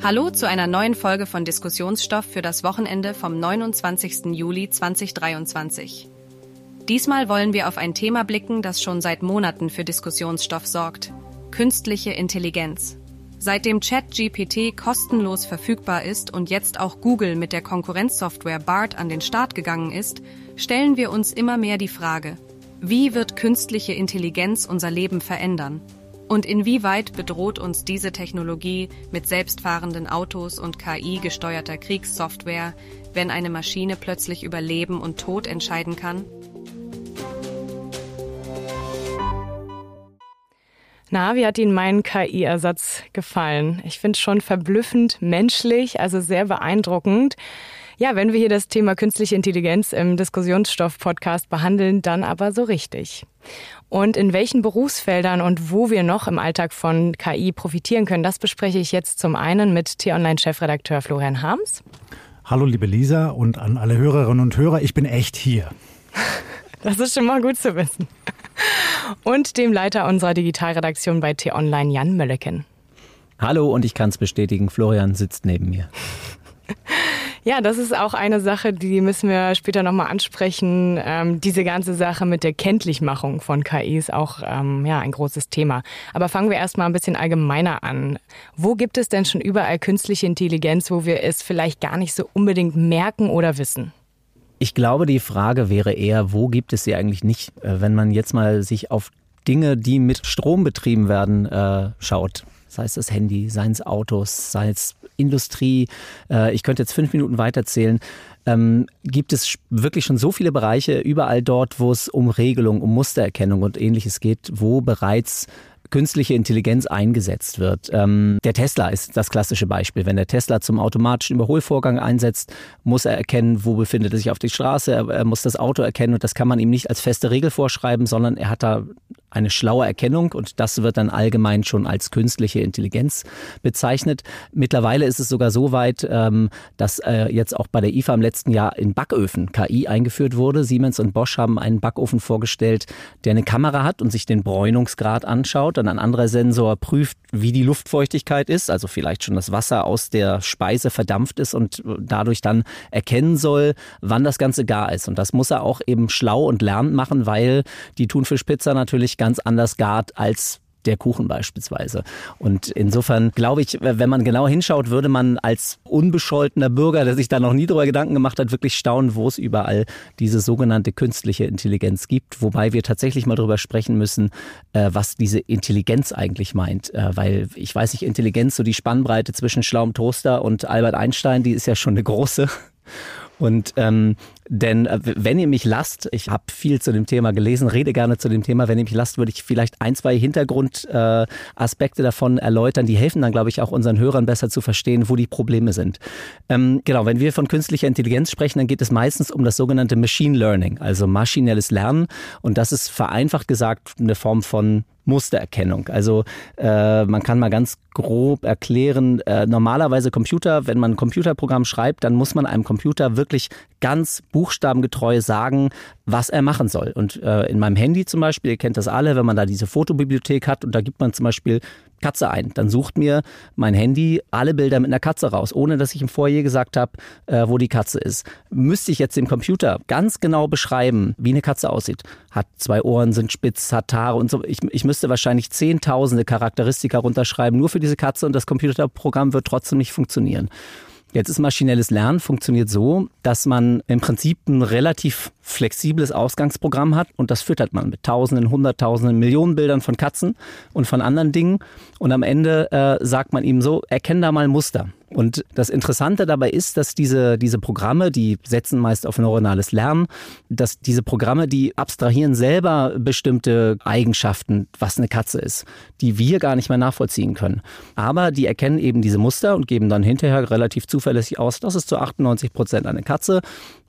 Hallo zu einer neuen Folge von Diskussionsstoff für das Wochenende vom 29. Juli 2023. Diesmal wollen wir auf ein Thema blicken, das schon seit Monaten für Diskussionsstoff sorgt. Künstliche Intelligenz. Seitdem ChatGPT kostenlos verfügbar ist und jetzt auch Google mit der Konkurrenzsoftware BART an den Start gegangen ist, stellen wir uns immer mehr die Frage, wie wird künstliche Intelligenz unser Leben verändern? Und inwieweit bedroht uns diese Technologie mit selbstfahrenden Autos und KI gesteuerter Kriegssoftware, wenn eine Maschine plötzlich über Leben und Tod entscheiden kann? Na, wie hat Ihnen mein KI-Ersatz gefallen? Ich finde es schon verblüffend menschlich, also sehr beeindruckend. Ja, wenn wir hier das Thema künstliche Intelligenz im Diskussionsstoff-Podcast behandeln, dann aber so richtig. Und in welchen Berufsfeldern und wo wir noch im Alltag von KI profitieren können, das bespreche ich jetzt zum einen mit T-Online-Chefredakteur Florian Harms. Hallo liebe Lisa und an alle Hörerinnen und Hörer, ich bin echt hier. Das ist schon mal gut zu wissen. Und dem Leiter unserer Digitalredaktion bei T-Online, Jan Mölleken. Hallo und ich kann es bestätigen, Florian sitzt neben mir. Ja, das ist auch eine Sache, die müssen wir später nochmal ansprechen. Ähm, diese ganze Sache mit der Kenntlichmachung von KI ist auch ähm, ja, ein großes Thema. Aber fangen wir erstmal ein bisschen allgemeiner an. Wo gibt es denn schon überall künstliche Intelligenz, wo wir es vielleicht gar nicht so unbedingt merken oder wissen? Ich glaube, die Frage wäre eher, wo gibt es sie eigentlich nicht? Äh, wenn man jetzt mal sich auf Dinge, die mit Strom betrieben werden, äh, schaut sei es das Handy, seien es Autos, sei es Industrie. Äh, ich könnte jetzt fünf Minuten weiterzählen. Ähm, gibt es wirklich schon so viele Bereiche überall dort, wo es um Regelung, um Mustererkennung und ähnliches geht, wo bereits künstliche Intelligenz eingesetzt wird. Ähm, der Tesla ist das klassische Beispiel. Wenn der Tesla zum automatischen Überholvorgang einsetzt, muss er erkennen, wo befindet er sich auf der Straße. Er, er muss das Auto erkennen und das kann man ihm nicht als feste Regel vorschreiben, sondern er hat da eine schlaue Erkennung und das wird dann allgemein schon als künstliche Intelligenz bezeichnet. Mittlerweile ist es sogar so weit, ähm, dass äh, jetzt auch bei der IFA im letzten Jahr in Backöfen KI eingeführt wurde. Siemens und Bosch haben einen Backofen vorgestellt, der eine Kamera hat und sich den Bräunungsgrad anschaut. Dann ein anderer Sensor prüft, wie die Luftfeuchtigkeit ist, also vielleicht schon das Wasser aus der Speise verdampft ist und dadurch dann erkennen soll, wann das Ganze gar ist. Und das muss er auch eben schlau und lernend machen, weil die Thunfischpizza natürlich ganz anders gart als der Kuchen beispielsweise. Und insofern glaube ich, wenn man genau hinschaut, würde man als unbescholtener Bürger, der sich da noch nie darüber Gedanken gemacht hat, wirklich staunen, wo es überall diese sogenannte künstliche Intelligenz gibt. Wobei wir tatsächlich mal darüber sprechen müssen, äh, was diese Intelligenz eigentlich meint. Äh, weil ich weiß nicht, Intelligenz, so die Spannbreite zwischen schlauem Toaster und Albert Einstein, die ist ja schon eine große. Und ähm, denn äh, wenn ihr mich lasst, ich habe viel zu dem Thema gelesen, rede gerne zu dem Thema, wenn ihr mich lasst, würde ich vielleicht ein, zwei Hintergrundaspekte äh, davon erläutern. Die helfen dann, glaube ich, auch unseren Hörern besser zu verstehen, wo die Probleme sind. Ähm, genau, wenn wir von künstlicher Intelligenz sprechen, dann geht es meistens um das sogenannte Machine Learning, also maschinelles Lernen. Und das ist vereinfacht gesagt eine Form von Mustererkennung. Also äh, man kann mal ganz grob erklären, äh, normalerweise Computer, wenn man ein Computerprogramm schreibt, dann muss man einem Computer wirklich ganz buchstabengetreu sagen, was er machen soll. Und äh, in meinem Handy zum Beispiel, ihr kennt das alle, wenn man da diese Fotobibliothek hat und da gibt man zum Beispiel Katze ein, dann sucht mir mein Handy alle Bilder mit einer Katze raus, ohne dass ich im Vorher gesagt habe, äh, wo die Katze ist. Müsste ich jetzt dem Computer ganz genau beschreiben, wie eine Katze aussieht, hat zwei Ohren, sind spitz, hat Haare und so. Ich, ich müsste wahrscheinlich zehntausende Charakteristika runterschreiben, nur für diese Katze und das Computerprogramm wird trotzdem nicht funktionieren. Jetzt ist maschinelles Lernen funktioniert so, dass man im Prinzip ein relativ flexibles Ausgangsprogramm hat und das füttert man mit Tausenden, Hunderttausenden, Millionen Bildern von Katzen und von anderen Dingen und am Ende äh, sagt man ihm so, erkenn da mal Muster. Und das Interessante dabei ist, dass diese, diese Programme, die setzen meist auf neuronales Lernen, dass diese Programme, die abstrahieren selber bestimmte Eigenschaften, was eine Katze ist, die wir gar nicht mehr nachvollziehen können. Aber die erkennen eben diese Muster und geben dann hinterher relativ zuverlässig aus, das ist zu 98 Prozent eine Katze.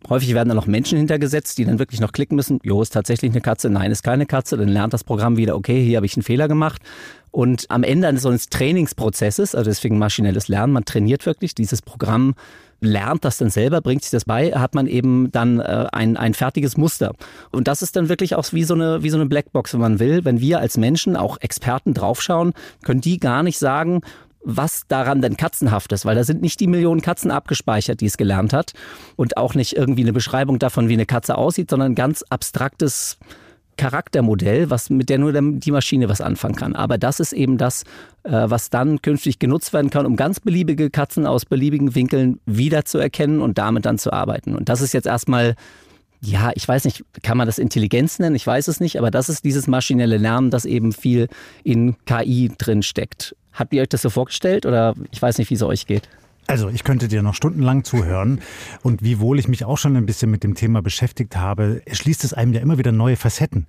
Häufig werden dann noch Menschen hintergesetzt, die dann wirklich noch klicken müssen, jo, ist tatsächlich eine Katze, nein, ist keine Katze, dann lernt das Programm wieder, okay, hier habe ich einen Fehler gemacht. Und am Ende eines so Trainingsprozesses, also deswegen maschinelles Lernen, man trainiert wirklich dieses Programm, lernt das dann selber, bringt sich das bei, hat man eben dann äh, ein, ein fertiges Muster. Und das ist dann wirklich auch wie so, eine, wie so eine Blackbox, wenn man will. Wenn wir als Menschen, auch Experten draufschauen, können die gar nicht sagen, was daran denn katzenhaft ist, weil da sind nicht die Millionen Katzen abgespeichert, die es gelernt hat und auch nicht irgendwie eine Beschreibung davon, wie eine Katze aussieht, sondern ganz abstraktes Charaktermodell, was mit der nur die Maschine was anfangen kann. Aber das ist eben das, äh, was dann künftig genutzt werden kann, um ganz beliebige Katzen aus beliebigen Winkeln wiederzuerkennen und damit dann zu arbeiten. Und das ist jetzt erstmal ja, ich weiß nicht, kann man das Intelligenz nennen? Ich weiß es nicht, aber das ist dieses maschinelle Lernen, das eben viel in KI drin steckt. Habt ihr euch das so vorgestellt oder ich weiß nicht, wie es euch geht? Also ich könnte dir noch stundenlang zuhören und wiewohl ich mich auch schon ein bisschen mit dem Thema beschäftigt habe, schließt es einem ja immer wieder neue Facetten.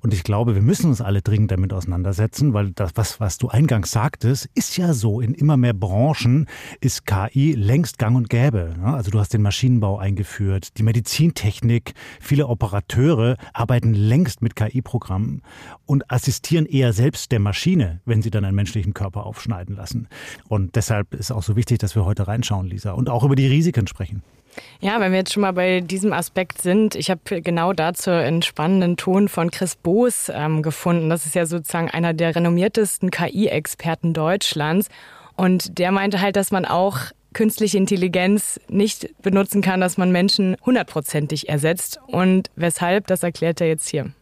Und ich glaube, wir müssen uns alle dringend damit auseinandersetzen, weil das, was, was du eingangs sagtest, ist ja so. In immer mehr Branchen ist KI längst gang und gäbe. Also du hast den Maschinenbau eingeführt, die Medizintechnik, viele Operateure arbeiten längst mit KI-Programmen und assistieren eher selbst der Maschine, wenn sie dann einen menschlichen Körper aufschneiden lassen. Und deshalb ist auch so wichtig, dass wir heute heute reinschauen, Lisa, und auch über die Risiken sprechen. Ja, wenn wir jetzt schon mal bei diesem Aspekt sind, ich habe genau dazu einen spannenden Ton von Chris Boos ähm, gefunden. Das ist ja sozusagen einer der renommiertesten KI-Experten Deutschlands. Und der meinte halt, dass man auch künstliche Intelligenz nicht benutzen kann, dass man Menschen hundertprozentig ersetzt. Und weshalb, das erklärt er jetzt hier.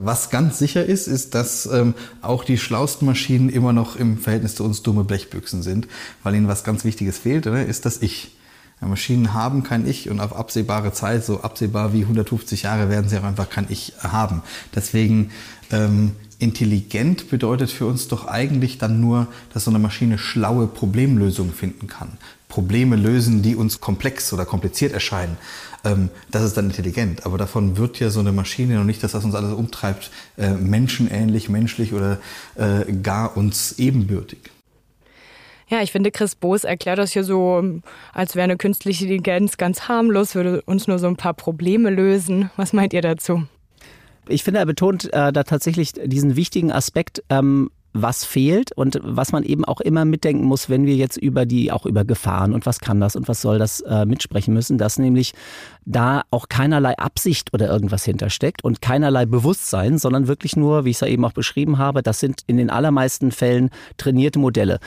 Was ganz sicher ist, ist, dass ähm, auch die schlauesten Maschinen immer noch im Verhältnis zu uns dumme Blechbüchsen sind, weil ihnen was ganz Wichtiges fehlt, oder? ist das Ich. Ja, Maschinen haben kein Ich und auf absehbare Zeit, so absehbar wie 150 Jahre, werden sie auch einfach kein Ich haben. Deswegen ähm, intelligent bedeutet für uns doch eigentlich dann nur, dass so eine Maschine schlaue Problemlösungen finden kann. Probleme lösen, die uns komplex oder kompliziert erscheinen. Ähm, das ist dann intelligent. Aber davon wird ja so eine Maschine noch nicht, dass das uns alles umtreibt, äh, menschenähnlich, menschlich oder äh, gar uns ebenbürtig. Ja, ich finde, Chris Boos erklärt das hier so, als wäre eine künstliche Intelligenz ganz harmlos, würde uns nur so ein paar Probleme lösen. Was meint ihr dazu? Ich finde, er betont äh, da tatsächlich diesen wichtigen Aspekt, ähm, was fehlt und was man eben auch immer mitdenken muss, wenn wir jetzt über die, auch über Gefahren und was kann das und was soll das äh, mitsprechen müssen, dass nämlich da auch keinerlei Absicht oder irgendwas hintersteckt und keinerlei Bewusstsein, sondern wirklich nur, wie ich es ja eben auch beschrieben habe, das sind in den allermeisten Fällen trainierte Modelle.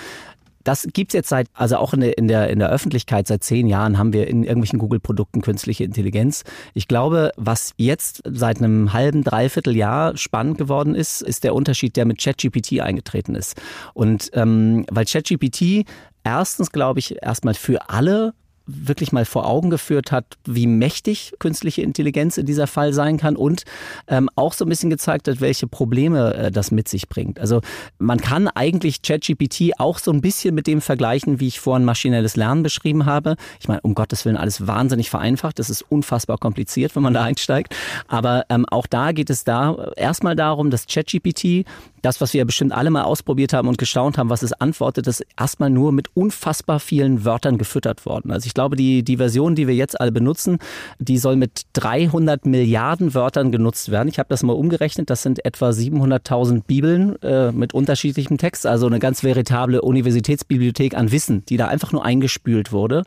Das gibt's jetzt seit, also auch in der, in, der, in der Öffentlichkeit seit zehn Jahren haben wir in irgendwelchen Google-Produkten künstliche Intelligenz. Ich glaube, was jetzt seit einem halben, dreiviertel Jahr spannend geworden ist, ist der Unterschied, der mit ChatGPT eingetreten ist. Und ähm, weil ChatGPT erstens, glaube ich, erstmal für alle wirklich mal vor Augen geführt hat, wie mächtig künstliche Intelligenz in dieser Fall sein kann und ähm, auch so ein bisschen gezeigt hat, welche Probleme äh, das mit sich bringt. Also man kann eigentlich ChatGPT auch so ein bisschen mit dem vergleichen, wie ich vorhin maschinelles Lernen beschrieben habe. Ich meine, um Gottes Willen alles wahnsinnig vereinfacht. Das ist unfassbar kompliziert, wenn man da einsteigt. Aber ähm, auch da geht es da erstmal darum, dass ChatGPT das, was wir bestimmt alle mal ausprobiert haben und gestaunt haben, was es antwortet, ist erstmal nur mit unfassbar vielen Wörtern gefüttert worden. Also ich glaube, die, die Version, die wir jetzt alle benutzen, die soll mit 300 Milliarden Wörtern genutzt werden. Ich habe das mal umgerechnet, das sind etwa 700.000 Bibeln äh, mit unterschiedlichem Text, also eine ganz veritable Universitätsbibliothek an Wissen, die da einfach nur eingespült wurde.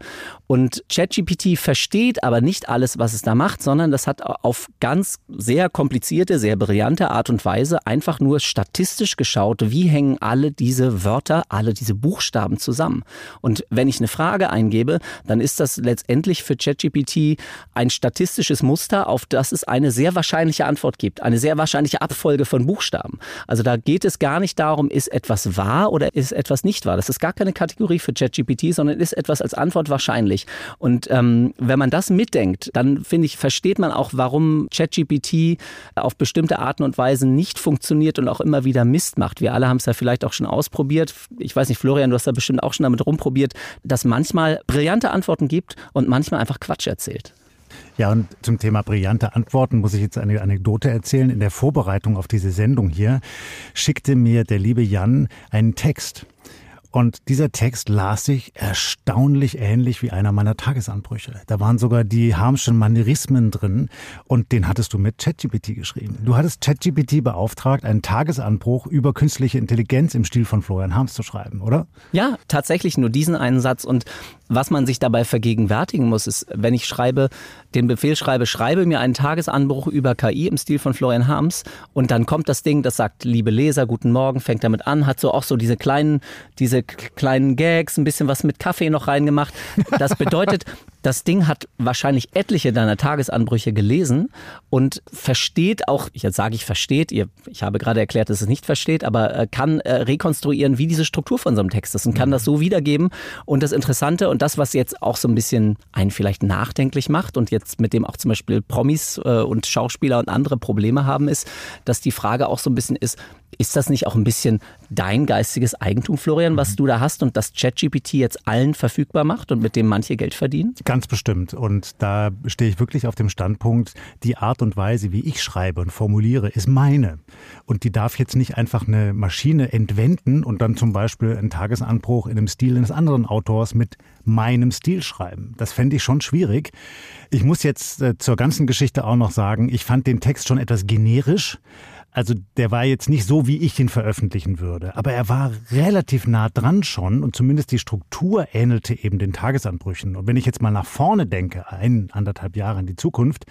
Und ChatGPT versteht aber nicht alles, was es da macht, sondern das hat auf ganz sehr komplizierte, sehr brillante Art und Weise einfach nur Statistiken statistisch geschaut, wie hängen alle diese Wörter, alle diese Buchstaben zusammen. Und wenn ich eine Frage eingebe, dann ist das letztendlich für ChatGPT ein statistisches Muster, auf das es eine sehr wahrscheinliche Antwort gibt, eine sehr wahrscheinliche Abfolge von Buchstaben. Also da geht es gar nicht darum, ist etwas wahr oder ist etwas nicht wahr. Das ist gar keine Kategorie für ChatGPT, sondern ist etwas als Antwort wahrscheinlich. Und ähm, wenn man das mitdenkt, dann finde ich, versteht man auch, warum ChatGPT auf bestimmte Arten und Weisen nicht funktioniert und auch immer wieder wieder Mist macht. Wir alle haben es ja vielleicht auch schon ausprobiert. Ich weiß nicht, Florian, du hast da bestimmt auch schon damit rumprobiert, dass manchmal brillante Antworten gibt und manchmal einfach Quatsch erzählt. Ja, und zum Thema brillante Antworten muss ich jetzt eine Anekdote erzählen. In der Vorbereitung auf diese Sendung hier schickte mir der liebe Jan einen Text. Und dieser Text las sich erstaunlich ähnlich wie einer meiner Tagesanbrüche. Da waren sogar die Harmschen Manierismen drin und den hattest du mit ChatGPT geschrieben. Du hattest ChatGPT beauftragt, einen Tagesanbruch über künstliche Intelligenz im Stil von Florian Harms zu schreiben, oder? Ja, tatsächlich nur diesen einen Satz. Und Was man sich dabei vergegenwärtigen muss, ist, wenn ich schreibe, den Befehl schreibe, schreibe mir einen Tagesanbruch über KI im Stil von Florian Harms und dann kommt das Ding, das sagt, liebe Leser, guten Morgen, fängt damit an, hat so auch so diese kleinen, diese kleinen Gags, ein bisschen was mit Kaffee noch reingemacht. Das bedeutet, das Ding hat wahrscheinlich etliche deiner Tagesanbrüche gelesen und versteht auch, jetzt sage ich versteht, ihr, ich habe gerade erklärt, dass es nicht versteht, aber äh, kann äh, rekonstruieren, wie diese Struktur von so einem Text ist und kann mhm. das so wiedergeben. Und das Interessante und das, was jetzt auch so ein bisschen einen vielleicht nachdenklich macht und jetzt mit dem auch zum Beispiel Promis äh, und Schauspieler und andere Probleme haben, ist, dass die Frage auch so ein bisschen ist, ist das nicht auch ein bisschen dein geistiges Eigentum, Florian, was mhm. du da hast und das ChatGPT jetzt allen verfügbar macht und mit dem manche Geld verdienen? Ganz bestimmt. Und da stehe ich wirklich auf dem Standpunkt, die Art und Weise, wie ich schreibe und formuliere, ist meine. Und die darf jetzt nicht einfach eine Maschine entwenden und dann zum Beispiel einen Tagesanbruch in einem Stil eines anderen Autors mit meinem Stil schreiben. Das fände ich schon schwierig. Ich muss jetzt äh, zur ganzen Geschichte auch noch sagen, ich fand den Text schon etwas generisch. Also der war jetzt nicht so, wie ich ihn veröffentlichen würde, aber er war relativ nah dran schon und zumindest die Struktur ähnelte eben den Tagesanbrüchen. Und wenn ich jetzt mal nach vorne denke, ein, anderthalb Jahre in die Zukunft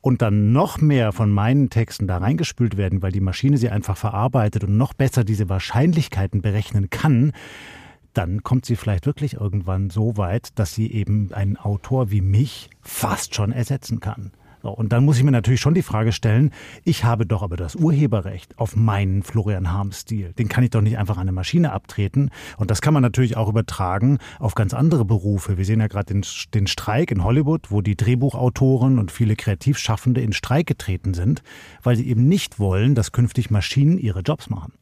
und dann noch mehr von meinen Texten da reingespült werden, weil die Maschine sie einfach verarbeitet und noch besser diese Wahrscheinlichkeiten berechnen kann, dann kommt sie vielleicht wirklich irgendwann so weit, dass sie eben einen Autor wie mich fast schon ersetzen kann. Und dann muss ich mir natürlich schon die Frage stellen, ich habe doch aber das Urheberrecht auf meinen Florian Harms-Stil. Den kann ich doch nicht einfach an eine Maschine abtreten. Und das kann man natürlich auch übertragen auf ganz andere Berufe. Wir sehen ja gerade den, den Streik in Hollywood, wo die Drehbuchautoren und viele Kreativschaffende in Streik getreten sind, weil sie eben nicht wollen, dass künftig Maschinen ihre Jobs machen.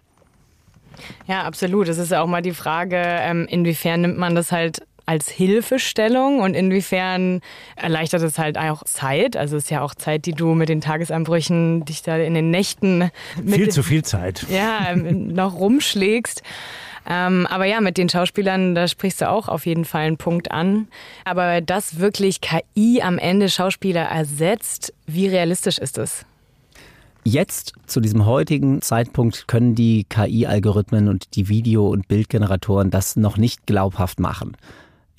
Ja, absolut. Es ist ja auch mal die Frage, ähm, inwiefern nimmt man das halt als Hilfestellung und inwiefern erleichtert es halt auch Zeit? Also es ist ja auch Zeit, die du mit den Tagesanbrüchen dich da in den Nächten viel zu viel Zeit ja noch rumschlägst. Ähm, aber ja, mit den Schauspielern, da sprichst du auch auf jeden Fall einen Punkt an. Aber dass wirklich KI am Ende Schauspieler ersetzt, wie realistisch ist es? Jetzt, zu diesem heutigen Zeitpunkt, können die KI-Algorithmen und die Video- und Bildgeneratoren das noch nicht glaubhaft machen.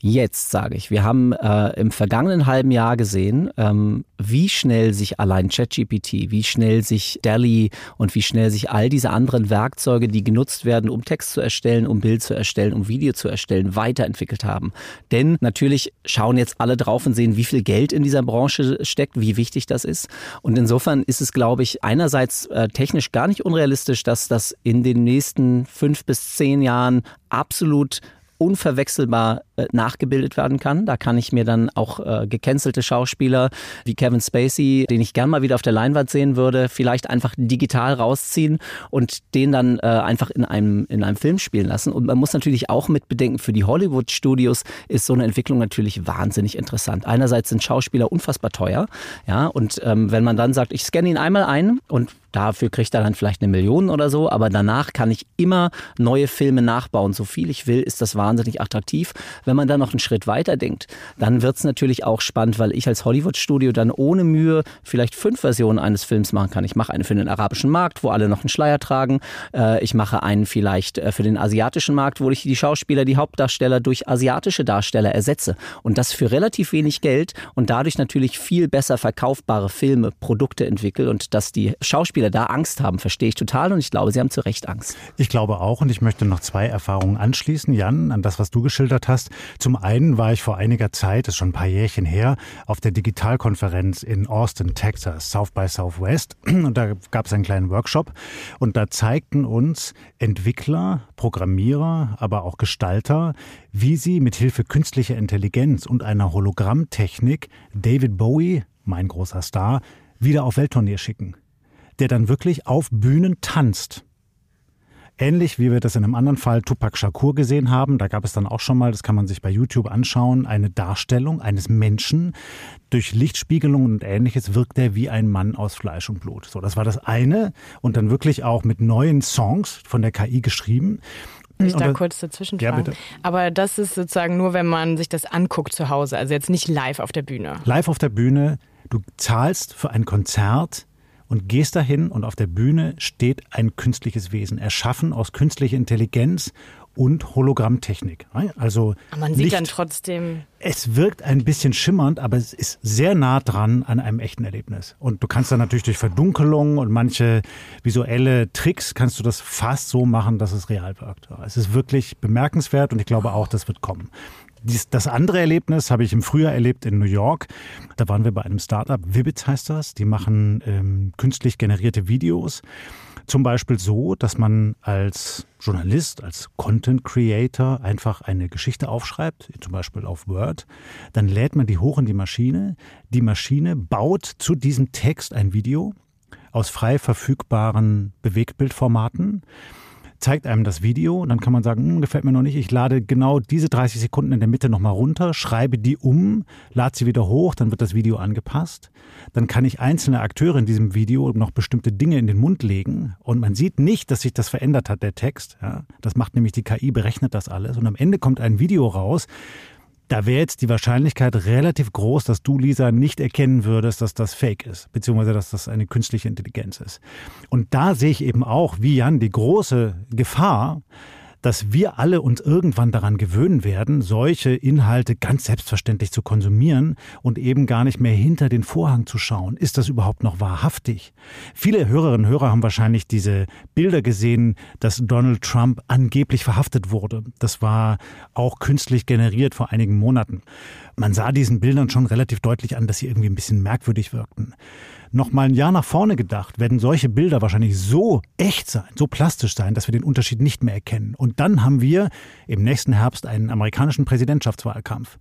Jetzt sage ich, wir haben äh, im vergangenen halben Jahr gesehen, ähm, wie schnell sich allein ChatGPT, wie schnell sich DALI und wie schnell sich all diese anderen Werkzeuge, die genutzt werden, um Text zu erstellen, um Bild zu erstellen, um Video zu erstellen, weiterentwickelt haben. Denn natürlich schauen jetzt alle drauf und sehen, wie viel Geld in dieser Branche steckt, wie wichtig das ist. Und insofern ist es, glaube ich, einerseits äh, technisch gar nicht unrealistisch, dass das in den nächsten fünf bis zehn Jahren absolut unverwechselbar nachgebildet werden kann. Da kann ich mir dann auch äh, gecancelte Schauspieler wie Kevin Spacey, den ich gern mal wieder auf der Leinwand sehen würde, vielleicht einfach digital rausziehen und den dann äh, einfach in einem, in einem Film spielen lassen. Und man muss natürlich auch mit bedenken, für die Hollywood-Studios ist so eine Entwicklung natürlich wahnsinnig interessant. Einerseits sind Schauspieler unfassbar teuer, ja, und ähm, wenn man dann sagt, ich scanne ihn einmal ein und Dafür kriegt er dann vielleicht eine Million oder so, aber danach kann ich immer neue Filme nachbauen. So viel ich will, ist das wahnsinnig attraktiv. Wenn man dann noch einen Schritt weiter denkt, dann wird es natürlich auch spannend, weil ich als Hollywood-Studio dann ohne Mühe vielleicht fünf Versionen eines Films machen kann. Ich mache eine für den arabischen Markt, wo alle noch einen Schleier tragen. Äh, ich mache einen vielleicht äh, für den asiatischen Markt, wo ich die Schauspieler, die Hauptdarsteller durch asiatische Darsteller ersetze. Und das für relativ wenig Geld und dadurch natürlich viel besser verkaufbare Filme, Produkte entwickle und dass die Schauspieler da Angst haben, verstehe ich total und ich glaube, sie haben zu Recht Angst. Ich glaube auch und ich möchte noch zwei Erfahrungen anschließen, Jan, an das, was du geschildert hast. Zum einen war ich vor einiger Zeit, ist schon ein paar Jährchen her, auf der Digitalkonferenz in Austin, Texas, South by Southwest. Und da gab es einen kleinen Workshop. Und da zeigten uns Entwickler, Programmierer, aber auch Gestalter, wie sie mit Hilfe künstlicher Intelligenz und einer Hologrammtechnik David Bowie, mein großer Star, wieder auf Welttournee schicken. Der dann wirklich auf Bühnen tanzt. Ähnlich wie wir das in einem anderen Fall Tupac Shakur gesehen haben, da gab es dann auch schon mal, das kann man sich bei YouTube anschauen, eine Darstellung eines Menschen. Durch Lichtspiegelungen und ähnliches wirkt er wie ein Mann aus Fleisch und Blut. So, das war das eine. Und dann wirklich auch mit neuen Songs von der KI geschrieben. Ich da kurz dazwischen ja, bitte. Aber das ist sozusagen nur, wenn man sich das anguckt zu Hause, also jetzt nicht live auf der Bühne. Live auf der Bühne, du zahlst für ein Konzert und gehst dahin und auf der Bühne steht ein künstliches Wesen, erschaffen aus künstlicher Intelligenz und Hologrammtechnik. Also Aber man sieht nicht, dann trotzdem. Es wirkt ein bisschen schimmernd, aber es ist sehr nah dran an einem echten Erlebnis. Und du kannst dann natürlich durch Verdunkelung und manche visuelle Tricks kannst du das fast so machen, dass es real wirkt. Es ist wirklich bemerkenswert und ich glaube auch, das wird kommen. Dies, das andere Erlebnis habe ich im Frühjahr erlebt in New York. Da waren wir bei einem Startup, Vibbits heißt das. Die machen ähm, künstlich generierte Videos. Zum Beispiel so, dass man als Journalist, als Content Creator einfach eine Geschichte aufschreibt, zum Beispiel auf Word. Dann lädt man die hoch in die Maschine. Die Maschine baut zu diesem Text ein Video aus frei verfügbaren Bewegtbildformaten zeigt einem das Video und dann kann man sagen, hm, gefällt mir noch nicht, ich lade genau diese 30 Sekunden in der Mitte nochmal runter, schreibe die um, lade sie wieder hoch, dann wird das Video angepasst. Dann kann ich einzelne Akteure in diesem Video noch bestimmte Dinge in den Mund legen und man sieht nicht, dass sich das verändert hat, der Text. Ja, das macht nämlich die KI, berechnet das alles und am Ende kommt ein Video raus, da wäre jetzt die Wahrscheinlichkeit relativ groß, dass du, Lisa, nicht erkennen würdest, dass das Fake ist, beziehungsweise dass das eine künstliche Intelligenz ist. Und da sehe ich eben auch, wie Jan, die große Gefahr, dass wir alle uns irgendwann daran gewöhnen werden, solche Inhalte ganz selbstverständlich zu konsumieren und eben gar nicht mehr hinter den Vorhang zu schauen. Ist das überhaupt noch wahrhaftig? Viele Hörerinnen und Hörer haben wahrscheinlich diese Bilder gesehen, dass Donald Trump angeblich verhaftet wurde. Das war auch künstlich generiert vor einigen Monaten. Man sah diesen Bildern schon relativ deutlich an, dass sie irgendwie ein bisschen merkwürdig wirkten noch mal ein Jahr nach vorne gedacht, werden solche Bilder wahrscheinlich so echt sein, so plastisch sein, dass wir den Unterschied nicht mehr erkennen. Und dann haben wir im nächsten Herbst einen amerikanischen Präsidentschaftswahlkampf,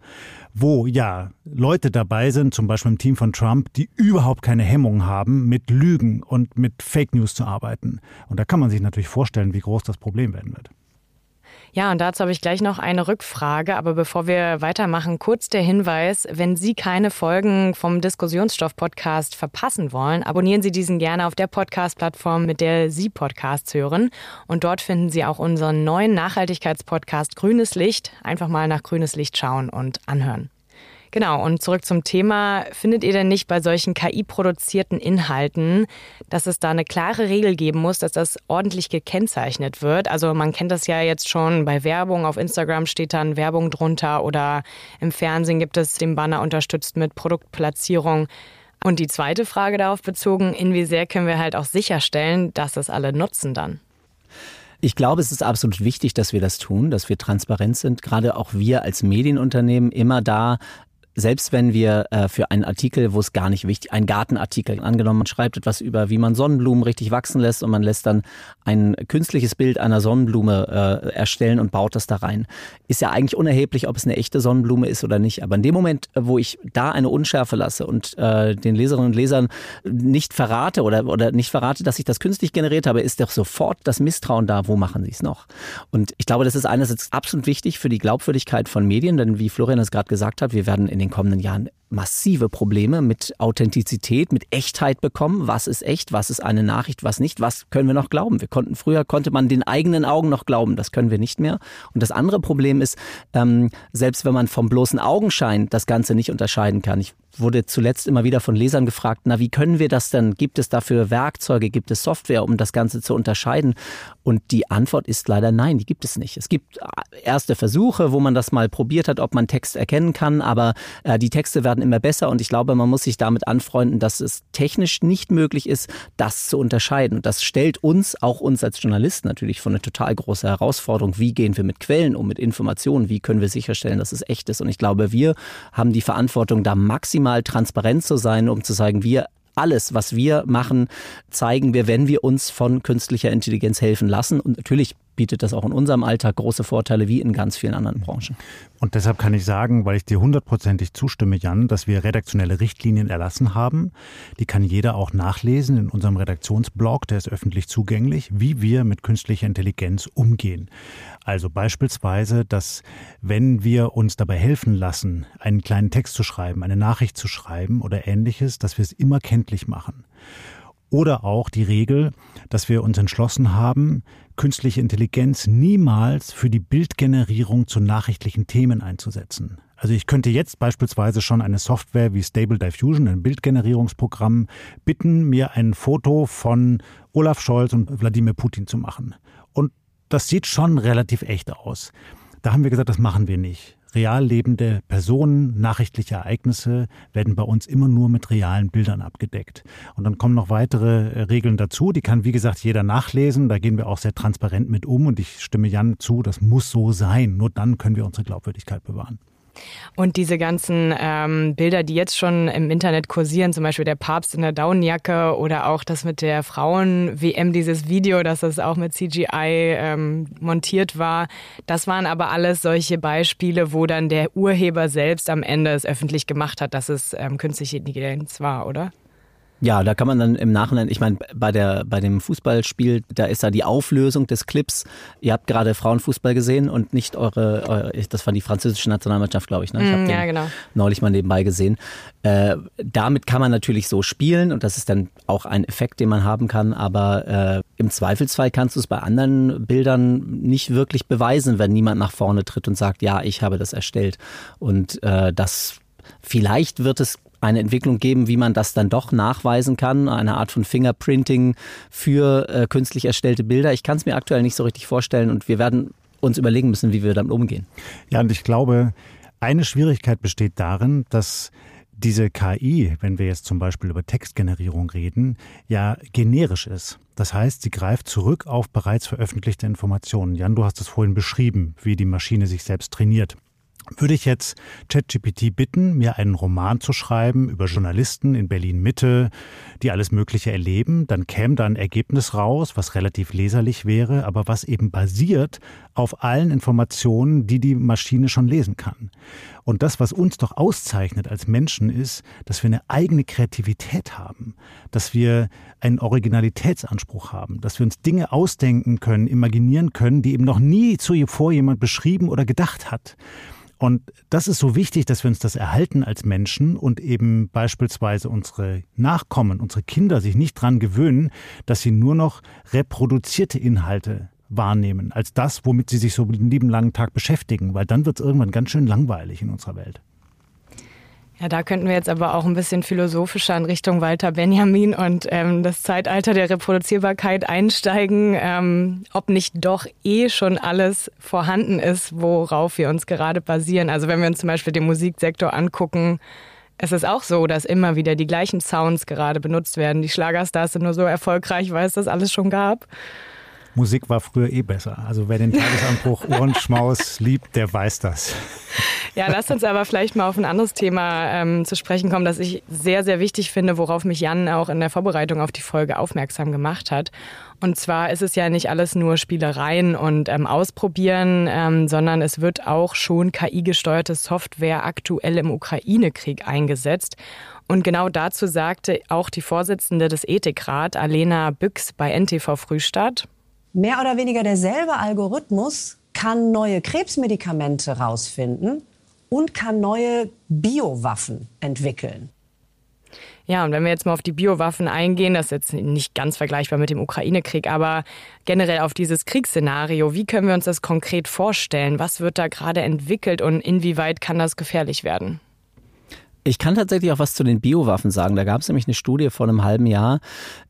wo ja Leute dabei sind, zum Beispiel im Team von Trump, die überhaupt keine Hemmung haben, mit Lügen und mit Fake News zu arbeiten. Und da kann man sich natürlich vorstellen, wie groß das Problem werden wird. Ja, und dazu habe ich gleich noch eine Rückfrage. Aber bevor wir weitermachen, kurz der Hinweis, wenn Sie keine Folgen vom Diskussionsstoff-Podcast verpassen wollen, abonnieren Sie diesen gerne auf der Podcast-Plattform, mit der Sie Podcasts hören. Und dort finden Sie auch unseren neuen Nachhaltigkeitspodcast Grünes Licht. Einfach mal nach Grünes Licht schauen und anhören. Genau, und zurück zum Thema. Findet ihr denn nicht bei solchen KI-produzierten Inhalten, dass es da eine klare Regel geben muss, dass das ordentlich gekennzeichnet wird? Also man kennt das ja jetzt schon bei Werbung. Auf Instagram steht dann Werbung drunter oder im Fernsehen gibt es den Banner unterstützt mit Produktplatzierung. Und die zweite Frage darauf bezogen, inwiefern können wir halt auch sicherstellen, dass es alle nutzen dann? Ich glaube, es ist absolut wichtig, dass wir das tun, dass wir transparent sind. Gerade auch wir als Medienunternehmen immer da selbst wenn wir äh, für einen Artikel, wo es gar nicht wichtig, ein Gartenartikel, angenommen, man schreibt etwas über, wie man Sonnenblumen richtig wachsen lässt und man lässt dann ein künstliches Bild einer Sonnenblume äh, erstellen und baut das da rein, ist ja eigentlich unerheblich, ob es eine echte Sonnenblume ist oder nicht. Aber in dem Moment, wo ich da eine Unschärfe lasse und äh, den Leserinnen und Lesern nicht verrate oder, oder nicht verrate, dass ich das künstlich generiert habe, ist doch sofort das Misstrauen da, wo machen sie es noch? Und ich glaube, das ist einerseits absolut wichtig für die Glaubwürdigkeit von Medien, denn wie Florian es gerade gesagt hat, wir werden in den kommenden Jahren massive Probleme mit Authentizität, mit Echtheit bekommen. Was ist echt? Was ist eine Nachricht? Was nicht? Was können wir noch glauben? Wir konnten früher konnte man den eigenen Augen noch glauben. Das können wir nicht mehr. Und das andere Problem ist, ähm, selbst wenn man vom bloßen Augenschein das Ganze nicht unterscheiden kann. Ich wurde zuletzt immer wieder von Lesern gefragt, na, wie können wir das denn? Gibt es dafür Werkzeuge? Gibt es Software, um das Ganze zu unterscheiden? Und die Antwort ist leider nein, die gibt es nicht. Es gibt äh, erste Versuche, wo man das mal probiert hat, ob man Text erkennen kann, aber äh, die Texte werden immer besser und ich glaube, man muss sich damit anfreunden, dass es technisch nicht möglich ist, das zu unterscheiden. Und das stellt uns, auch uns als Journalisten natürlich vor eine total große Herausforderung. Wie gehen wir mit Quellen um, mit Informationen? Wie können wir sicherstellen, dass es echt ist? Und ich glaube, wir haben die Verantwortung, da maximal transparent zu sein, um zu sagen, wir alles, was wir machen, zeigen wir, wenn wir uns von künstlicher Intelligenz helfen lassen. Und natürlich bietet das auch in unserem Alltag große Vorteile wie in ganz vielen anderen Branchen. Und deshalb kann ich sagen, weil ich dir hundertprozentig zustimme, Jan, dass wir redaktionelle Richtlinien erlassen haben. Die kann jeder auch nachlesen in unserem Redaktionsblog, der ist öffentlich zugänglich, wie wir mit künstlicher Intelligenz umgehen. Also beispielsweise, dass wenn wir uns dabei helfen lassen, einen kleinen Text zu schreiben, eine Nachricht zu schreiben oder ähnliches, dass wir es immer kenntlich machen. Oder auch die Regel, dass wir uns entschlossen haben, künstliche Intelligenz niemals für die Bildgenerierung zu nachrichtlichen Themen einzusetzen. Also ich könnte jetzt beispielsweise schon eine Software wie Stable Diffusion, ein Bildgenerierungsprogramm, bitten, mir ein Foto von Olaf Scholz und Wladimir Putin zu machen. Und das sieht schon relativ echt aus. Da haben wir gesagt, das machen wir nicht. Real lebende Personen, nachrichtliche Ereignisse werden bei uns immer nur mit realen Bildern abgedeckt. Und dann kommen noch weitere äh, Regeln dazu, die kann, wie gesagt, jeder nachlesen. Da gehen wir auch sehr transparent mit um und ich stimme Jan zu, das muss so sein. Nur dann können wir unsere Glaubwürdigkeit bewahren. Und diese ganzen ähm, Bilder, die jetzt schon im Internet kursieren, zum Beispiel der Papst in der Daunenjacke oder auch das mit der Frauen-WM, dieses Video, dass das auch mit CGI ähm, montiert war, das waren aber alles solche Beispiele, wo dann der Urheber selbst am Ende es öffentlich gemacht hat, dass es ähm, künstliche Intelligenz war, oder? Ja, da kann man dann im Nachhinein, ich meine, bei der bei dem Fußballspiel, da ist da die Auflösung des Clips. Ihr habt gerade Frauenfußball gesehen und nicht eure, eure das war die französische Nationalmannschaft, glaube ich. Ne? Ich habe mm, ja, genau. neulich mal nebenbei gesehen. Äh, damit kann man natürlich so spielen und das ist dann auch ein Effekt, den man haben kann. Aber äh, im Zweifelsfall kannst du es bei anderen Bildern nicht wirklich beweisen, wenn niemand nach vorne tritt und sagt, ja, ich habe das erstellt. Und äh, das Vielleicht wird es eine Entwicklung geben, wie man das dann doch nachweisen kann, eine Art von Fingerprinting für äh, künstlich erstellte Bilder. Ich kann es mir aktuell nicht so richtig vorstellen und wir werden uns überlegen müssen, wie wir damit umgehen. Ja, und ich glaube, eine Schwierigkeit besteht darin, dass diese KI, wenn wir jetzt zum Beispiel über Textgenerierung reden, ja generisch ist. Das heißt, sie greift zurück auf bereits veröffentlichte Informationen. Jan, du hast es vorhin beschrieben, wie die Maschine sich selbst trainiert. Würde ich jetzt ChatGPT bitten, mir einen Roman zu schreiben über Journalisten in Berlin Mitte, die alles Mögliche erleben, dann käme da ein Ergebnis raus, was relativ leserlich wäre, aber was eben basiert auf allen Informationen, die die Maschine schon lesen kann. Und das, was uns doch auszeichnet als Menschen, ist, dass wir eine eigene Kreativität haben, dass wir einen Originalitätsanspruch haben, dass wir uns Dinge ausdenken können, imaginieren können, die eben noch nie zuvor jemand beschrieben oder gedacht hat. Und das ist so wichtig, dass wir uns das erhalten als Menschen und eben beispielsweise unsere Nachkommen, unsere Kinder sich nicht dran gewöhnen, dass sie nur noch reproduzierte Inhalte wahrnehmen, als das, womit sie sich so den lieben langen Tag beschäftigen, weil dann wird es irgendwann ganz schön langweilig in unserer Welt. Ja, da könnten wir jetzt aber auch ein bisschen philosophischer in Richtung Walter Benjamin und ähm, das Zeitalter der Reproduzierbarkeit einsteigen, ähm, ob nicht doch eh schon alles vorhanden ist, worauf wir uns gerade basieren. Also wenn wir uns zum Beispiel den Musiksektor angucken, es ist auch so, dass immer wieder die gleichen Sounds gerade benutzt werden. Die Schlagerstars sind nur so erfolgreich, weil es das alles schon gab. Musik war früher eh besser. Also wer den Tagesanbruch Ohrenschmaus liebt, der weiß das. Ja, lasst uns aber vielleicht mal auf ein anderes Thema ähm, zu sprechen kommen, das ich sehr, sehr wichtig finde, worauf mich Jan auch in der Vorbereitung auf die Folge aufmerksam gemacht hat. Und zwar ist es ja nicht alles nur Spielereien und ähm, Ausprobieren, ähm, sondern es wird auch schon KI-gesteuerte Software aktuell im Ukraine-Krieg eingesetzt. Und genau dazu sagte auch die Vorsitzende des Ethikrat, Alena Büchs, bei NTV Frühstadt. Mehr oder weniger derselbe Algorithmus kann neue Krebsmedikamente rausfinden und kann neue Biowaffen entwickeln. Ja, und wenn wir jetzt mal auf die Biowaffen eingehen, das ist jetzt nicht ganz vergleichbar mit dem Ukraine-Krieg, aber generell auf dieses Kriegsszenario, wie können wir uns das konkret vorstellen? Was wird da gerade entwickelt und inwieweit kann das gefährlich werden? Ich kann tatsächlich auch was zu den Biowaffen sagen. Da gab es nämlich eine Studie vor einem halben Jahr.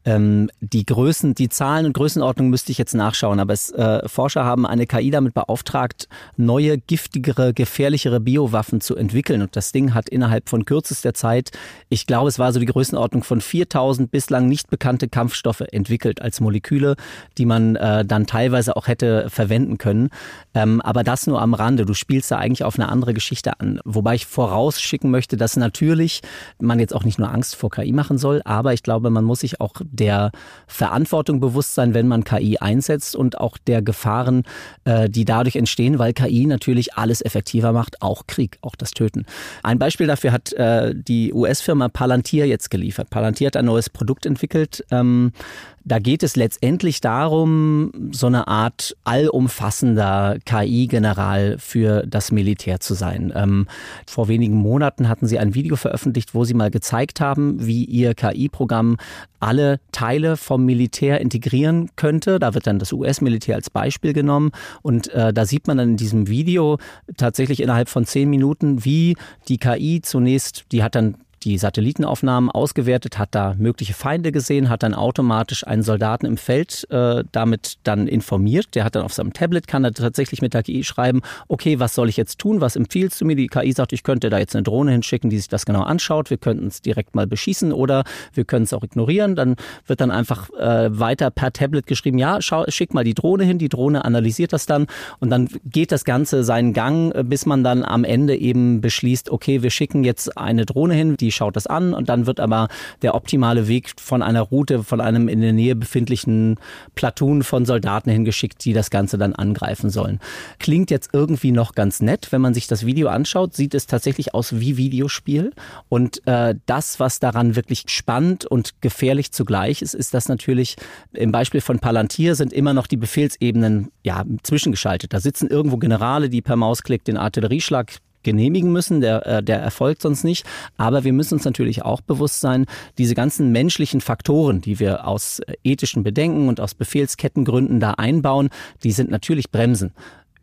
Ähm, die Größen, die Zahlen und Größenordnung müsste ich jetzt nachschauen, aber es, äh, Forscher haben eine KI damit beauftragt, neue, giftigere, gefährlichere Biowaffen zu entwickeln. Und das Ding hat innerhalb von kürzester Zeit, ich glaube, es war so die Größenordnung von 4000 bislang nicht bekannte Kampfstoffe entwickelt als Moleküle, die man äh, dann teilweise auch hätte verwenden können. Ähm, aber das nur am Rande. Du spielst da eigentlich auf eine andere Geschichte an. Wobei ich vorausschicken möchte, dass natürlich man jetzt auch nicht nur Angst vor KI machen soll, aber ich glaube, man muss sich auch der Verantwortung bewusst sein, wenn man KI einsetzt und auch der Gefahren, äh, die dadurch entstehen, weil KI natürlich alles effektiver macht, auch Krieg, auch das Töten. Ein Beispiel dafür hat äh, die US-Firma Palantir jetzt geliefert. Palantir hat ein neues Produkt entwickelt, ähm, da geht es letztendlich darum, so eine Art allumfassender KI-General für das Militär zu sein. Ähm, vor wenigen Monaten hatten sie ein Video veröffentlicht, wo sie mal gezeigt haben, wie ihr KI-Programm alle Teile vom Militär integrieren könnte. Da wird dann das US-Militär als Beispiel genommen und äh, da sieht man dann in diesem Video tatsächlich innerhalb von zehn Minuten, wie die KI zunächst, die hat dann die Satellitenaufnahmen ausgewertet, hat da mögliche Feinde gesehen, hat dann automatisch einen Soldaten im Feld äh, damit dann informiert. Der hat dann auf seinem Tablet, kann er tatsächlich mit der KI schreiben, okay, was soll ich jetzt tun, was empfiehlst du mir? Die KI sagt, ich könnte da jetzt eine Drohne hinschicken, die sich das genau anschaut. Wir könnten es direkt mal beschießen oder wir können es auch ignorieren. Dann wird dann einfach äh, weiter per Tablet geschrieben, ja, schau, schick mal die Drohne hin, die Drohne analysiert das dann und dann geht das Ganze seinen Gang, äh, bis man dann am Ende eben beschließt, okay, wir schicken jetzt eine Drohne hin, die schaut das an und dann wird aber der optimale Weg von einer Route, von einem in der Nähe befindlichen Platoon von Soldaten hingeschickt, die das Ganze dann angreifen sollen. Klingt jetzt irgendwie noch ganz nett. Wenn man sich das Video anschaut, sieht es tatsächlich aus wie Videospiel. Und äh, das, was daran wirklich spannend und gefährlich zugleich ist, ist, dass natürlich im Beispiel von Palantir sind immer noch die Befehlsebenen ja, zwischengeschaltet. Da sitzen irgendwo Generale, die per Mausklick den Artillerieschlag genehmigen müssen, der, äh, der erfolgt sonst nicht. Aber wir müssen uns natürlich auch bewusst sein, diese ganzen menschlichen Faktoren, die wir aus äh, ethischen Bedenken und aus Befehlskettengründen da einbauen, die sind natürlich Bremsen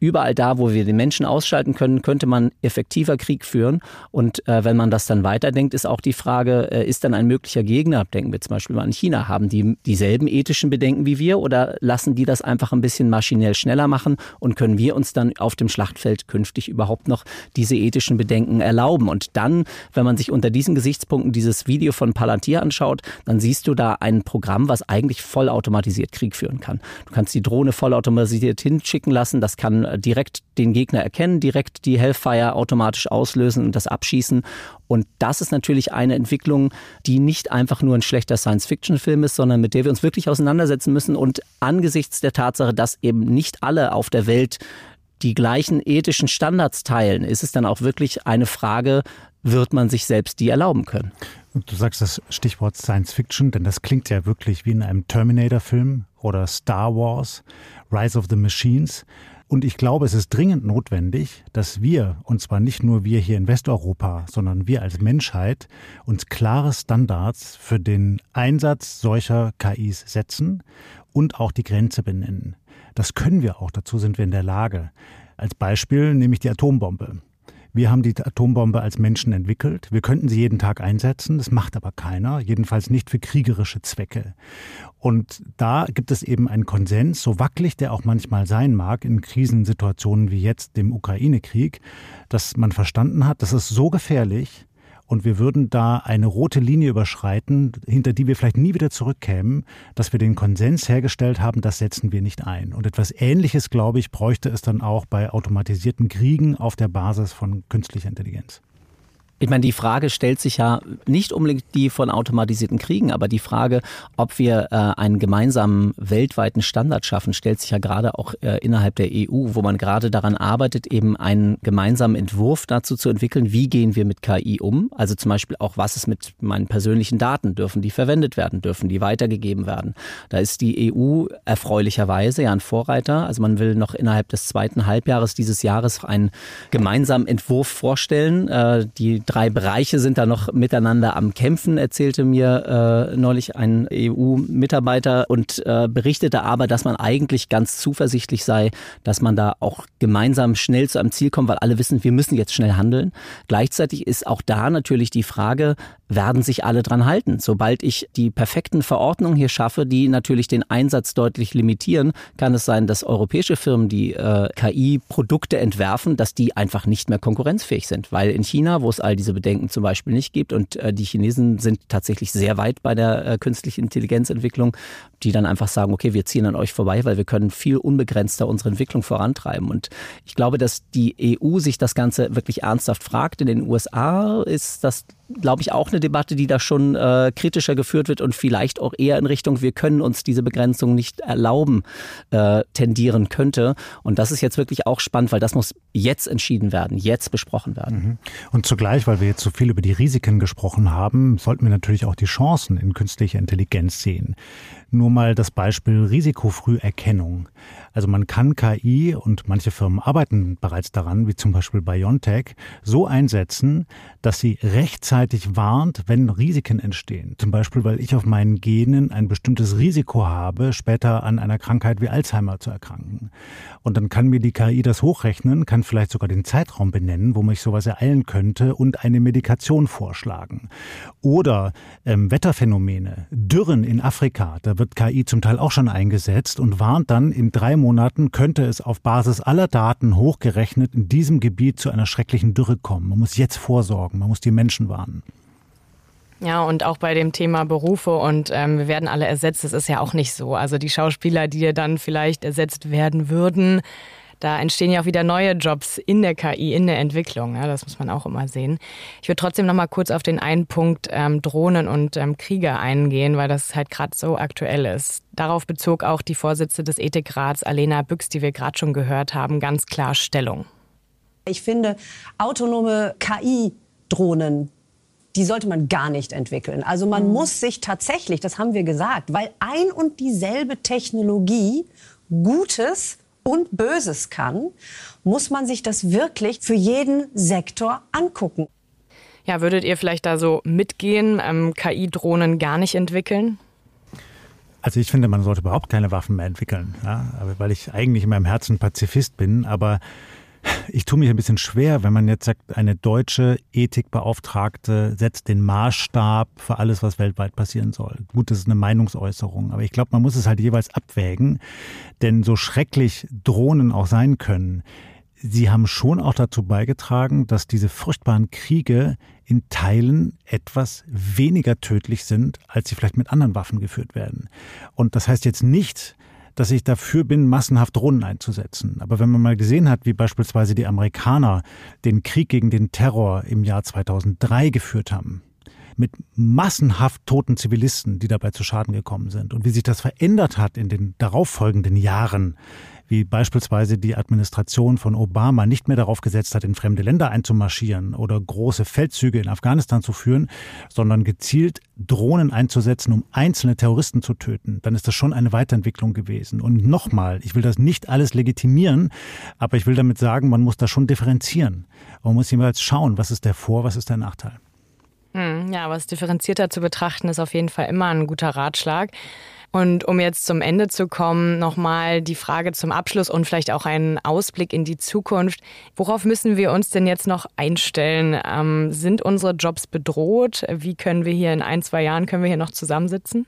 überall da, wo wir den Menschen ausschalten können, könnte man effektiver Krieg führen. Und äh, wenn man das dann weiterdenkt, ist auch die Frage, äh, ist dann ein möglicher Gegner, denken wir zum Beispiel mal an China, haben die dieselben ethischen Bedenken wie wir oder lassen die das einfach ein bisschen maschinell schneller machen und können wir uns dann auf dem Schlachtfeld künftig überhaupt noch diese ethischen Bedenken erlauben? Und dann, wenn man sich unter diesen Gesichtspunkten dieses Video von Palantir anschaut, dann siehst du da ein Programm, was eigentlich vollautomatisiert Krieg führen kann. Du kannst die Drohne vollautomatisiert hinschicken lassen, das kann direkt den Gegner erkennen, direkt die Hellfire automatisch auslösen und das abschießen. Und das ist natürlich eine Entwicklung, die nicht einfach nur ein schlechter Science-Fiction-Film ist, sondern mit der wir uns wirklich auseinandersetzen müssen. Und angesichts der Tatsache, dass eben nicht alle auf der Welt die gleichen ethischen Standards teilen, ist es dann auch wirklich eine Frage, wird man sich selbst die erlauben können? Du sagst das Stichwort Science Fiction, denn das klingt ja wirklich wie in einem Terminator-Film oder Star Wars, Rise of the Machines. Und ich glaube, es ist dringend notwendig, dass wir, und zwar nicht nur wir hier in Westeuropa, sondern wir als Menschheit, uns klare Standards für den Einsatz solcher KIs setzen und auch die Grenze benennen. Das können wir auch, dazu sind wir in der Lage. Als Beispiel nehme ich die Atombombe. Wir haben die Atombombe als Menschen entwickelt. Wir könnten sie jeden Tag einsetzen. Das macht aber keiner, jedenfalls nicht für kriegerische Zwecke. Und da gibt es eben einen Konsens, so wackelig der auch manchmal sein mag in Krisensituationen wie jetzt dem Ukraine-Krieg, dass man verstanden hat, das ist so gefährlich, und wir würden da eine rote Linie überschreiten, hinter die wir vielleicht nie wieder zurückkämen, dass wir den Konsens hergestellt haben, das setzen wir nicht ein. Und etwas Ähnliches, glaube ich, bräuchte es dann auch bei automatisierten Kriegen auf der Basis von künstlicher Intelligenz. Ich meine, die Frage stellt sich ja nicht unbedingt die von automatisierten Kriegen, aber die Frage, ob wir äh, einen gemeinsamen weltweiten Standard schaffen, stellt sich ja gerade auch äh, innerhalb der EU, wo man gerade daran arbeitet, eben einen gemeinsamen Entwurf dazu zu entwickeln, wie gehen wir mit KI um. Also zum Beispiel auch, was ist mit meinen persönlichen Daten? Dürfen die verwendet werden? Dürfen die weitergegeben werden? Da ist die EU erfreulicherweise ja ein Vorreiter. Also man will noch innerhalb des zweiten Halbjahres dieses Jahres einen gemeinsamen Entwurf vorstellen. Äh, die drei Bereiche sind da noch miteinander am Kämpfen, erzählte mir äh, neulich ein EU-Mitarbeiter und äh, berichtete aber, dass man eigentlich ganz zuversichtlich sei, dass man da auch gemeinsam schnell zu einem Ziel kommt, weil alle wissen, wir müssen jetzt schnell handeln. Gleichzeitig ist auch da natürlich die Frage, werden sich alle dran halten? Sobald ich die perfekten Verordnungen hier schaffe, die natürlich den Einsatz deutlich limitieren, kann es sein, dass europäische Firmen, die äh, KI-Produkte entwerfen, dass die einfach nicht mehr konkurrenzfähig sind, weil in China, wo es all diese Bedenken zum Beispiel nicht gibt. Und äh, die Chinesen sind tatsächlich sehr weit bei der äh, künstlichen Intelligenzentwicklung, die dann einfach sagen, okay, wir ziehen an euch vorbei, weil wir können viel unbegrenzter unsere Entwicklung vorantreiben. Und ich glaube, dass die EU sich das Ganze wirklich ernsthaft fragt. In den USA ist das glaube ich, auch eine Debatte, die da schon äh, kritischer geführt wird und vielleicht auch eher in Richtung, wir können uns diese Begrenzung nicht erlauben, äh, tendieren könnte. Und das ist jetzt wirklich auch spannend, weil das muss jetzt entschieden werden, jetzt besprochen werden. Mhm. Und zugleich, weil wir jetzt so viel über die Risiken gesprochen haben, sollten wir natürlich auch die Chancen in künstlicher Intelligenz sehen. Nur mal das Beispiel Risikofrüherkennung. Also man kann KI und manche Firmen arbeiten bereits daran, wie zum Beispiel BioNTech, so einsetzen, dass sie rechtzeitig warnt, wenn Risiken entstehen. Zum Beispiel, weil ich auf meinen Genen ein bestimmtes Risiko habe, später an einer Krankheit wie Alzheimer zu erkranken. Und dann kann mir die KI das hochrechnen, kann vielleicht sogar den Zeitraum benennen, wo mich sowas ereilen könnte und eine Medikation vorschlagen. Oder ähm, Wetterphänomene, Dürren in Afrika, da wird KI zum Teil auch schon eingesetzt und warnt dann in drei Monaten könnte es auf Basis aller Daten hochgerechnet in diesem Gebiet zu einer schrecklichen Dürre kommen. Man muss jetzt vorsorgen, man muss die Menschen warnen. Ja, und auch bei dem Thema Berufe und ähm, wir werden alle ersetzt, das ist ja auch nicht so. Also die Schauspieler, die dann vielleicht ersetzt werden würden, da entstehen ja auch wieder neue Jobs in der KI, in der Entwicklung. Ja, das muss man auch immer sehen. Ich würde trotzdem noch mal kurz auf den einen Punkt ähm, Drohnen und ähm, Kriege eingehen, weil das halt gerade so aktuell ist. Darauf bezog auch die Vorsitzende des Ethikrats, Alena Büchs, die wir gerade schon gehört haben, ganz klar Stellung. Ich finde, autonome KI-Drohnen, die sollte man gar nicht entwickeln. Also man mhm. muss sich tatsächlich, das haben wir gesagt, weil ein und dieselbe Technologie Gutes und Böses kann, muss man sich das wirklich für jeden Sektor angucken. Ja, würdet ihr vielleicht da so mitgehen, ähm, KI-Drohnen gar nicht entwickeln? Also ich finde, man sollte überhaupt keine Waffen mehr entwickeln, ja? weil ich eigentlich in meinem Herzen Pazifist bin, aber ich tue mich ein bisschen schwer, wenn man jetzt sagt, eine deutsche Ethikbeauftragte setzt den Maßstab für alles, was weltweit passieren soll. Gut, das ist eine Meinungsäußerung, aber ich glaube, man muss es halt jeweils abwägen, denn so schrecklich Drohnen auch sein können, sie haben schon auch dazu beigetragen, dass diese furchtbaren Kriege in Teilen etwas weniger tödlich sind, als sie vielleicht mit anderen Waffen geführt werden. Und das heißt jetzt nicht, dass ich dafür bin, massenhaft Drohnen einzusetzen. Aber wenn man mal gesehen hat, wie beispielsweise die Amerikaner den Krieg gegen den Terror im Jahr 2003 geführt haben, mit massenhaft toten Zivilisten, die dabei zu Schaden gekommen sind und wie sich das verändert hat in den darauffolgenden Jahren, wie beispielsweise die Administration von Obama nicht mehr darauf gesetzt hat, in fremde Länder einzumarschieren oder große Feldzüge in Afghanistan zu führen, sondern gezielt Drohnen einzusetzen, um einzelne Terroristen zu töten, dann ist das schon eine Weiterentwicklung gewesen. Und nochmal, ich will das nicht alles legitimieren, aber ich will damit sagen, man muss da schon differenzieren. Man muss jeweils schauen, was ist der Vor-, was ist der Nachteil. Hm, ja, was differenzierter zu betrachten, ist auf jeden Fall immer ein guter Ratschlag. Und um jetzt zum Ende zu kommen, nochmal die Frage zum Abschluss und vielleicht auch einen Ausblick in die Zukunft. Worauf müssen wir uns denn jetzt noch einstellen? Ähm, sind unsere Jobs bedroht? Wie können wir hier in ein, zwei Jahren, können wir hier noch zusammensitzen?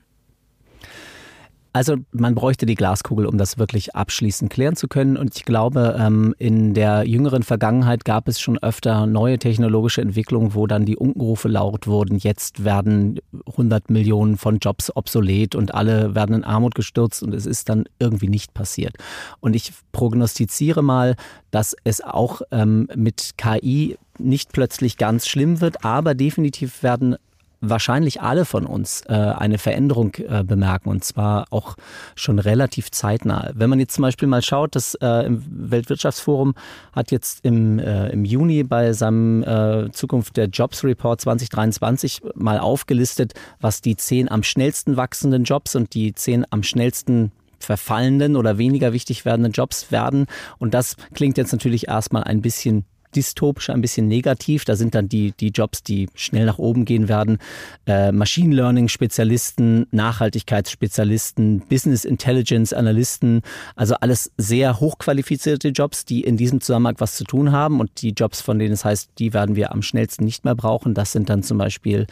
Also man bräuchte die Glaskugel, um das wirklich abschließend klären zu können. Und ich glaube, ähm, in der jüngeren Vergangenheit gab es schon öfter neue technologische Entwicklungen, wo dann die Unkenrufe laut wurden. Jetzt werden 100 Millionen von Jobs obsolet und alle werden in Armut gestürzt und es ist dann irgendwie nicht passiert. Und ich prognostiziere mal, dass es auch ähm, mit KI nicht plötzlich ganz schlimm wird, aber definitiv werden wahrscheinlich alle von uns äh, eine Veränderung äh, bemerken und zwar auch schon relativ zeitnah. Wenn man jetzt zum Beispiel mal schaut, das äh, im Weltwirtschaftsforum hat jetzt im, äh, im Juni bei seinem äh, Zukunft der Jobs Report 2023 mal aufgelistet, was die zehn am schnellsten wachsenden Jobs und die zehn am schnellsten verfallenden oder weniger wichtig werdenden Jobs werden. Und das klingt jetzt natürlich erstmal ein bisschen dystopisch, ein bisschen negativ. Da sind dann die, die Jobs, die schnell nach oben gehen werden. Äh, Machine Learning Spezialisten, Nachhaltigkeitsspezialisten, Business Intelligence Analysten. Also alles sehr hochqualifizierte Jobs, die in diesem Zusammenhang was zu tun haben. Und die Jobs, von denen es heißt, die werden wir am schnellsten nicht mehr brauchen. Das sind dann zum Beispiel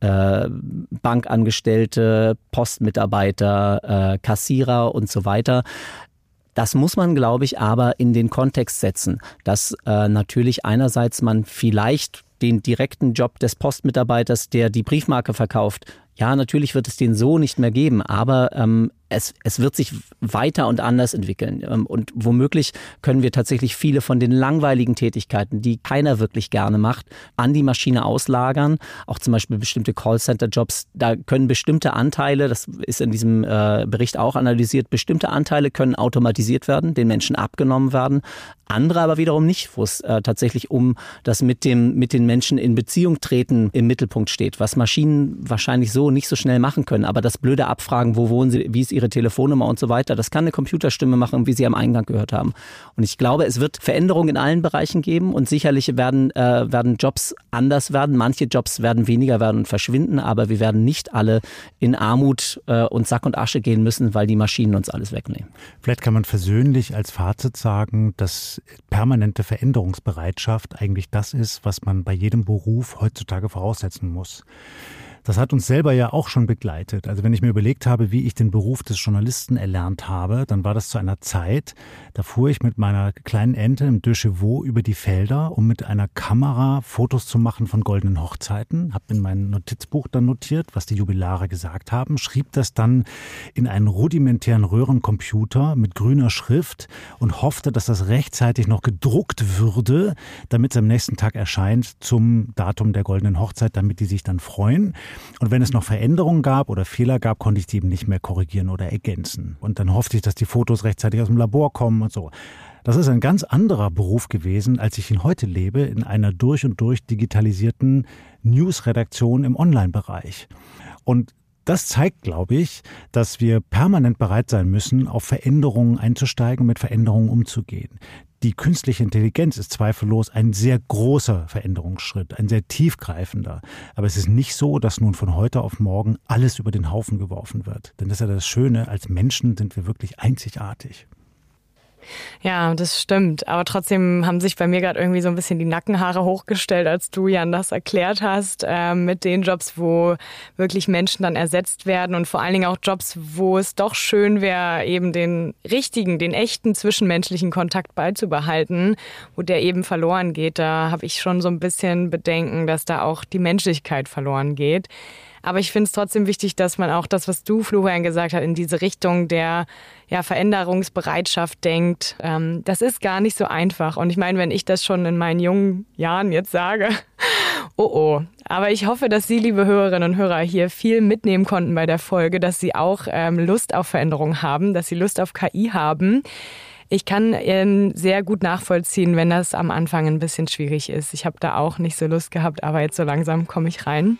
äh, Bankangestellte, Postmitarbeiter, äh, Kassierer und so weiter. Das muss man, glaube ich, aber in den Kontext setzen, dass äh, natürlich einerseits man vielleicht den direkten Job des Postmitarbeiters, der die Briefmarke verkauft, ja, natürlich wird es den so nicht mehr geben, aber ähm, es, es wird sich weiter und anders entwickeln. Ähm, und womöglich können wir tatsächlich viele von den langweiligen Tätigkeiten, die keiner wirklich gerne macht, an die Maschine auslagern. Auch zum Beispiel bestimmte Callcenter-Jobs, da können bestimmte Anteile, das ist in diesem äh, Bericht auch analysiert, bestimmte Anteile können automatisiert werden, den Menschen abgenommen werden. Andere aber wiederum nicht, wo es äh, tatsächlich um das mit, dem, mit den Menschen in Beziehung treten im Mittelpunkt steht, was Maschinen wahrscheinlich so nicht so schnell machen können. Aber das blöde Abfragen, wo wohnen sie, wie ist ihre Telefonnummer und so weiter, das kann eine Computerstimme machen, wie Sie am Eingang gehört haben. Und ich glaube, es wird Veränderungen in allen Bereichen geben und sicherlich werden, äh, werden Jobs anders werden. Manche Jobs werden weniger werden und verschwinden, aber wir werden nicht alle in Armut äh, und Sack und Asche gehen müssen, weil die Maschinen uns alles wegnehmen. Vielleicht kann man versöhnlich als Fazit sagen, dass permanente Veränderungsbereitschaft eigentlich das ist, was man bei jedem Beruf heutzutage voraussetzen muss. Das hat uns selber ja auch schon begleitet. Also wenn ich mir überlegt habe, wie ich den Beruf des Journalisten erlernt habe, dann war das zu einer Zeit, da fuhr ich mit meiner kleinen Ente im De Chevaux über die Felder, um mit einer Kamera Fotos zu machen von goldenen Hochzeiten. Hab in mein Notizbuch dann notiert, was die Jubilare gesagt haben, schrieb das dann in einen rudimentären Röhrencomputer mit grüner Schrift und hoffte, dass das rechtzeitig noch gedruckt würde, damit es am nächsten Tag erscheint zum Datum der goldenen Hochzeit, damit die sich dann freuen. Und wenn es noch Veränderungen gab oder Fehler gab, konnte ich die eben nicht mehr korrigieren oder ergänzen. Und dann hoffte ich, dass die Fotos rechtzeitig aus dem Labor kommen und so. Das ist ein ganz anderer Beruf gewesen, als ich ihn heute lebe, in einer durch und durch digitalisierten News-Redaktion im Online-Bereich. Und das zeigt, glaube ich, dass wir permanent bereit sein müssen, auf Veränderungen einzusteigen und mit Veränderungen umzugehen die künstliche Intelligenz ist zweifellos ein sehr großer Veränderungsschritt, ein sehr tiefgreifender. Aber es ist nicht so, dass nun von heute auf morgen alles über den Haufen geworfen wird. Denn das ist ja das Schöne, als Menschen sind wir wirklich einzigartig. Ja, das stimmt. Aber trotzdem haben sich bei mir gerade irgendwie so ein bisschen die Nackenhaare hochgestellt, als du Jan das erklärt hast, äh, mit den Jobs, wo wirklich Menschen dann ersetzt werden und vor allen Dingen auch Jobs, wo es doch schön wäre, eben den richtigen, den echten zwischenmenschlichen Kontakt beizubehalten, wo der eben verloren geht. Da habe ich schon so ein bisschen Bedenken, dass da auch die Menschlichkeit verloren geht. Aber ich finde es trotzdem wichtig, dass man auch das, was du, Florian, gesagt hast, in diese Richtung der ja, Veränderungsbereitschaft denkt. Ähm, das ist gar nicht so einfach. Und ich meine, wenn ich das schon in meinen jungen Jahren jetzt sage, oh oh. Aber ich hoffe, dass Sie, liebe Hörerinnen und Hörer, hier viel mitnehmen konnten bei der Folge, dass Sie auch ähm, Lust auf Veränderung haben, dass Sie Lust auf KI haben. Ich kann ähm, sehr gut nachvollziehen, wenn das am Anfang ein bisschen schwierig ist. Ich habe da auch nicht so Lust gehabt, aber jetzt so langsam komme ich rein.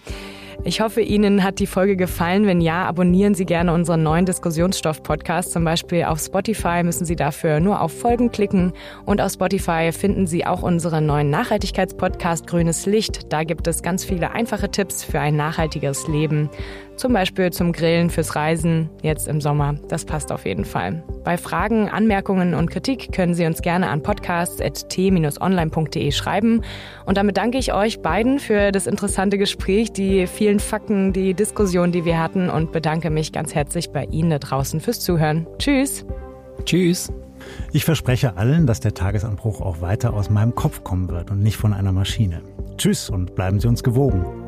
Ich hoffe, Ihnen hat die Folge gefallen. Wenn ja, abonnieren Sie gerne unseren neuen Diskussionsstoff-Podcast. Zum Beispiel auf Spotify müssen Sie dafür nur auf Folgen klicken. Und auf Spotify finden Sie auch unseren neuen Nachhaltigkeitspodcast Grünes Licht. Da gibt es ganz viele einfache Tipps für ein nachhaltigeres Leben. Zum Beispiel zum Grillen fürs Reisen jetzt im Sommer. Das passt auf jeden Fall. Bei Fragen, Anmerkungen und Kritik können Sie uns gerne an podcasts.t-online.de schreiben. Und damit danke ich euch beiden für das interessante Gespräch, die vielen Fakten, die Diskussion, die wir hatten und bedanke mich ganz herzlich bei Ihnen da draußen fürs Zuhören. Tschüss. Tschüss. Ich verspreche allen, dass der Tagesanbruch auch weiter aus meinem Kopf kommen wird und nicht von einer Maschine. Tschüss und bleiben Sie uns gewogen.